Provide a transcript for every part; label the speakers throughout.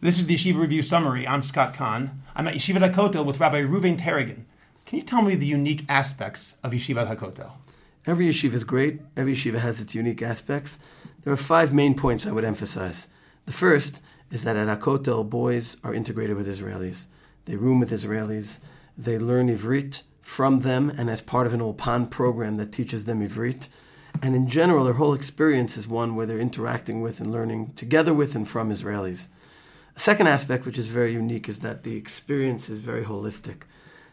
Speaker 1: This is the Yeshiva Review Summary. I'm Scott Kahn. I'm at Yeshiva HaKotel with Rabbi Reuven Taragin. Can you tell me the unique aspects of Yeshiva HaKotel?
Speaker 2: Every yeshiva is great. Every yeshiva has its unique aspects. There are five main points I would emphasize. The first is that at HaKotel, boys are integrated with Israelis. They room with Israelis. They learn Ivrit from them and as part of an Ulpan program that teaches them Ivrit. And in general, their whole experience is one where they're interacting with and learning together with and from Israelis. Second aspect, which is very unique, is that the experience is very holistic.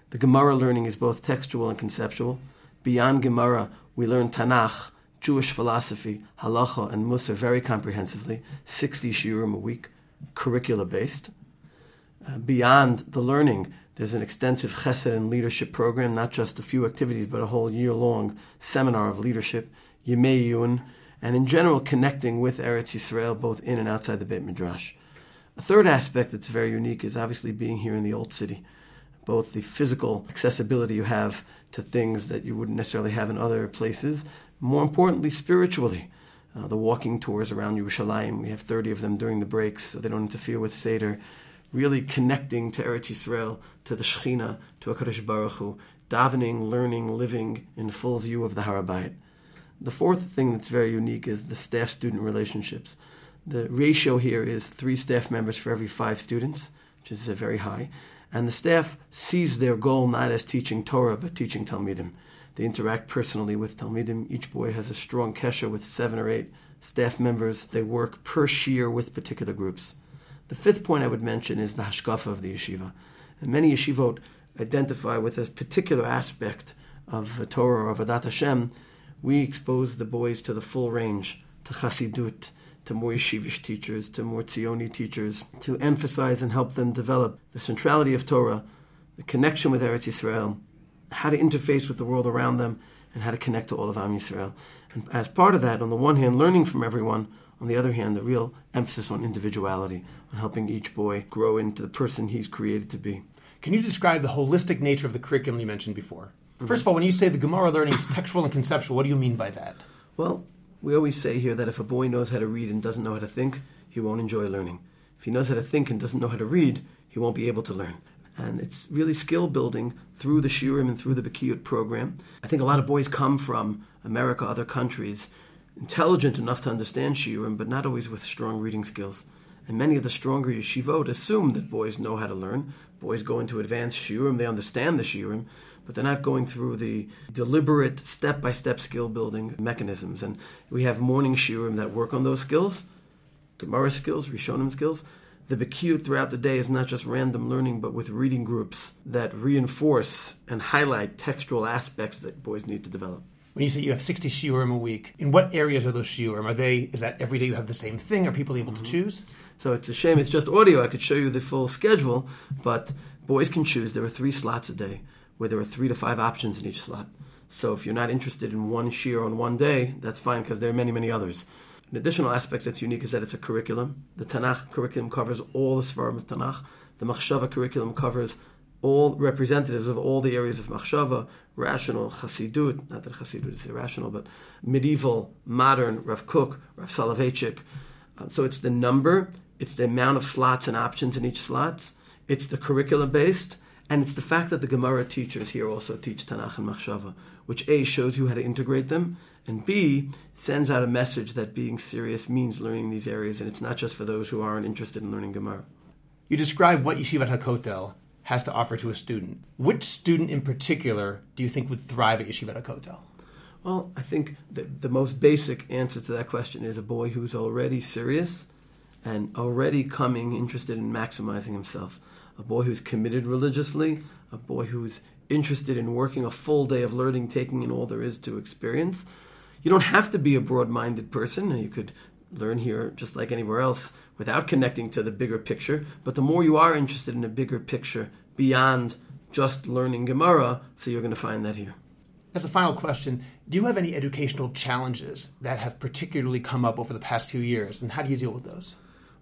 Speaker 2: The Gemara learning is both textual and conceptual. Beyond Gemara, we learn Tanakh, Jewish philosophy, halacha, and Mussar very comprehensively, 60 shiurim a week, curricula based. Uh, beyond the learning, there's an extensive chesed and leadership program, not just a few activities, but a whole year long seminar of leadership, Yemei Iyun, and in general connecting with Eretz Yisrael both in and outside the Beit Midrash. A third aspect that's very unique is obviously being here in the Old City. Both the physical accessibility you have to things that you wouldn't necessarily have in other places, more importantly, spiritually. Uh, the walking tours around Yerushalayim, we have 30 of them during the breaks so they don't interfere with Seder. Really connecting to Eretz Yisrael, to the Shekhinah, to HaKadosh Baruch Hu, davening, learning, living in full view of the Har HaBayit. The fourth thing that's very unique is the staff student relationships. The ratio here is three staff members for every five students, which is a very high. And the staff sees their goal not as teaching Torah, but teaching Talmidim. They interact personally with Talmidim. Each boy has a strong kesher with seven or eight staff members. They work per shiur with particular groups. The fifth point I would mention is the hashkafa of the yeshiva. And many yeshivot identify with a particular aspect of Torah or of Adat Hashem. We expose the boys to the full range, to Chassidut, to more yeshivish teachers, to more Tzioni teachers, to emphasize and help them develop the centrality of Torah, the connection with Eretz Yisrael, how to interface with the world around them, and how to connect to all of Am Yisrael. And as part of that, on the one hand, learning from everyone, on the other hand, the real emphasis on individuality, on helping each boy grow into the person he's created to be.
Speaker 1: Can you describe the holistic nature of the curriculum you mentioned before? Mm-hmm. First of all, when you say the Gemara learning is textual and conceptual, what do you mean by that?
Speaker 2: Well, we always say here that if a boy knows how to read and doesn't know how to think, he won't enjoy learning. If he knows how to think and doesn't know how to read, he won't be able to learn. And it's really skill building through the Shiurim and through the Bekiyut program. I think a lot of boys come from America, other countries, intelligent enough to understand Shiurim, but not always with strong reading skills. And many of the stronger yeshivot assume that boys know how to learn. Boys go into advanced shiurim, they understand the shiurim, but they're not going through the deliberate step by step skill building mechanisms. And we have morning shiurim that work on those skills, Gemara skills, Rishonim skills. The Bekiyut throughout the day is not just random learning, but with reading groups that reinforce and highlight textual aspects that boys need to develop.
Speaker 1: When you say you have 60 shiurim a week, in what areas are those shiurim? Are they, is that every day you have the same thing? Are people able mm-hmm. to choose?
Speaker 2: So it's a shame it's just audio. I could show you the full schedule, but boys can choose. There are three slots a day where there are three to five options in each slot. So if you're not interested in one shiur on one day, that's fine because there are many, many others. An additional aspect that's unique is that it's a curriculum. The Tanakh curriculum covers all the Sefarim of Tanakh. The Machshava curriculum covers all representatives of all the areas of Machshava, rational, Chassidut, not that Chassidut is irrational, but medieval, modern, Rav Kook, Rav Soloveitchik. Um, so it's the number, it's the amount of slots and options in each slot, it's the curriculum based, and it's the fact that the Gemara teachers here also teach Tanakh and Machshava, which A shows you how to integrate them, and B sends out a message that being serious means learning these areas, and it's not just for those who aren't interested in learning Gemara.
Speaker 1: You describe what Yeshivat HaKotel has to offer to a student. Which student in particular do you think would thrive at Yeshivat HaKotel?
Speaker 2: Well, I think the, the most basic answer to that question is a boy who's already serious and already coming interested in maximizing himself a boy who's committed religiously, a boy who's interested in working a full day of learning, taking in all there is to experience. You don't have to be a broad minded person. You could learn here just like anywhere else without connecting to the bigger picture. But the more you are interested in a bigger picture beyond just learning Gemara, so you're going to find that here.
Speaker 1: As a final question, do you have any educational challenges that have particularly come up over the past few years, and how do you deal with those?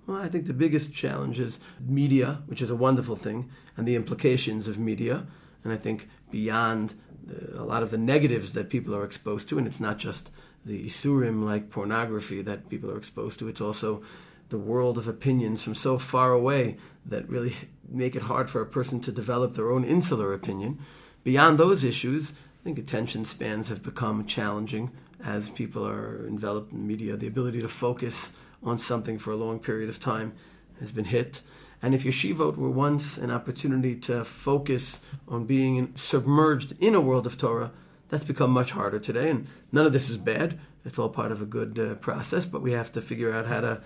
Speaker 2: Well, I think the biggest challenge is media, which is a wonderful thing, and the implications of media. And I think beyond the, a lot of the negatives that people are exposed to, and it's not just the isurim like pornography that people are exposed to, it's also the world of opinions from so far away that really make it hard for a person to develop their own insular opinion. Beyond those issues, I think attention spans have become challenging as people are enveloped in media. The ability to focus on something for a long period of time has been hit. And if yeshivot were once an opportunity to focus on being submerged in a world of Torah, that's become much harder today. And none of this is bad. It's all part of a good uh, process, but we have to figure out how to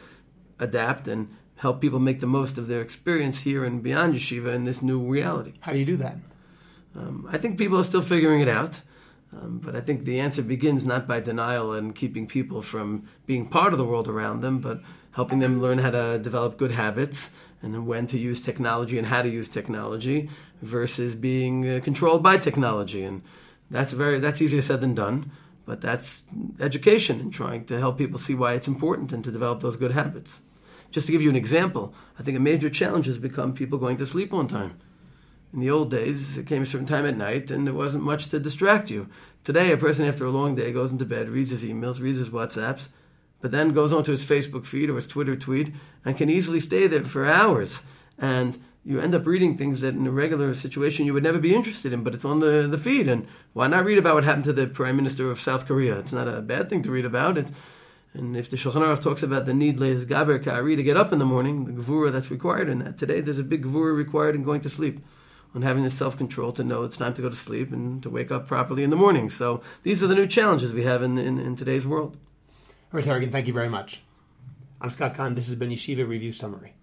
Speaker 2: adapt and help people make the most of their experience here and beyond yeshiva in this new reality.
Speaker 1: How do you do that?
Speaker 2: Um, I think people are still figuring it out. Um, but I think the answer begins not by denial and keeping people from being part of the world around them, but helping them learn how to develop good habits and when to use technology and how to use technology versus being uh, controlled by technology. And that's very that's easier said than done, but that's education and trying to help people see why it's important and to develop those good habits. Just to give you an example, I think a major challenge has become people going to sleep on time. In the old days, it came a certain time at night and there wasn't much to distract you. Today, a person after a long day goes into bed, reads his emails, reads his WhatsApps, but then goes onto his Facebook feed or his Twitter tweet and can easily stay there for hours. And you end up reading things that in a regular situation you would never be interested in, but it's on the, the feed. And why not read about what happened to the Prime Minister of South Korea? It's not a bad thing to read about. It's, and if the Shulchan Aruch talks about the need lehitgaber ka'ari to get up in the morning, the gevura that's required in that, today there's a big gevura required in going to sleep on having the self control to know it's time to go to sleep and to wake up properly in the morning. So these are the new challenges we have in, in, in today's world.
Speaker 1: All right, Taragin, thank you very much. I'm Scott Kahn. This has been Yeshiva Review Summary.